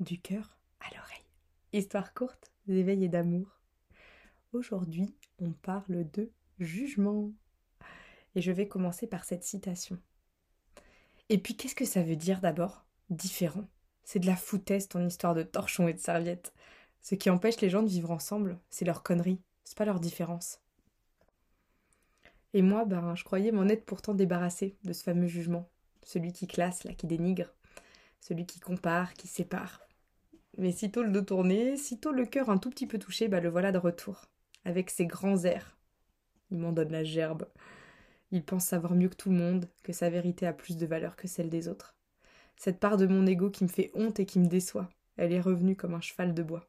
du cœur à l'oreille. Histoire courte d'éveil et d'amour. Aujourd'hui, on parle de jugement. Et je vais commencer par cette citation. Et puis, qu'est-ce que ça veut dire d'abord Différent? C'est de la foutaise ton histoire de torchon et de serviette. Ce qui empêche les gens de vivre ensemble, c'est leur connerie, c'est pas leur différence. Et moi, ben, je croyais m'en être pourtant débarrassée de ce fameux jugement. Celui qui classe, là, qui dénigre. Celui qui compare, qui sépare. Mais sitôt le dos tourné, sitôt le cœur un tout petit peu touché, bah le voilà de retour. Avec ses grands airs. Il m'en donne la gerbe. Il pense savoir mieux que tout le monde, que sa vérité a plus de valeur que celle des autres. Cette part de mon ego qui me fait honte et qui me déçoit, elle est revenue comme un cheval de bois.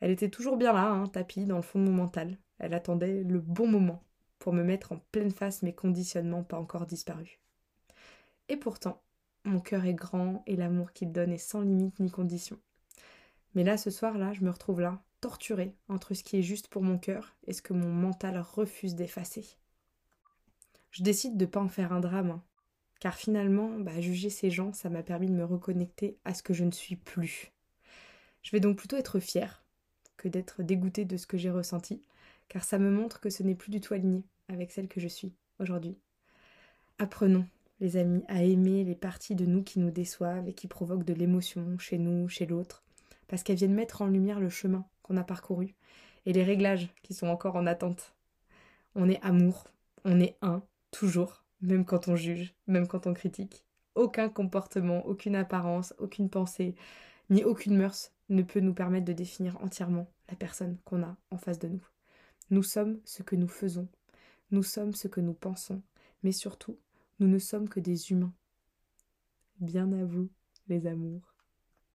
Elle était toujours bien là, hein, tapis dans le fond de mon mental. Elle attendait le bon moment pour me mettre en pleine face mes conditionnements pas encore disparus. Et pourtant, mon cœur est grand et l'amour qu'il donne est sans limite ni condition. Mais là, ce soir-là, je me retrouve là, torturée entre ce qui est juste pour mon cœur et ce que mon mental refuse d'effacer. Je décide de ne pas en faire un drame, hein, car finalement, bah, juger ces gens, ça m'a permis de me reconnecter à ce que je ne suis plus. Je vais donc plutôt être fière que d'être dégoûtée de ce que j'ai ressenti, car ça me montre que ce n'est plus du tout aligné avec celle que je suis aujourd'hui. Apprenons, les amis, à aimer les parties de nous qui nous déçoivent et qui provoquent de l'émotion chez nous, chez l'autre, parce qu'elles viennent mettre en lumière le chemin qu'on a parcouru et les réglages qui sont encore en attente. On est amour, on est un, toujours, même quand on juge, même quand on critique. Aucun comportement, aucune apparence, aucune pensée, ni aucune mœurs ne peut nous permettre de définir entièrement la personne qu'on a en face de nous. Nous sommes ce que nous faisons, nous sommes ce que nous pensons, mais surtout, nous ne sommes que des humains. Bien à vous, les amours.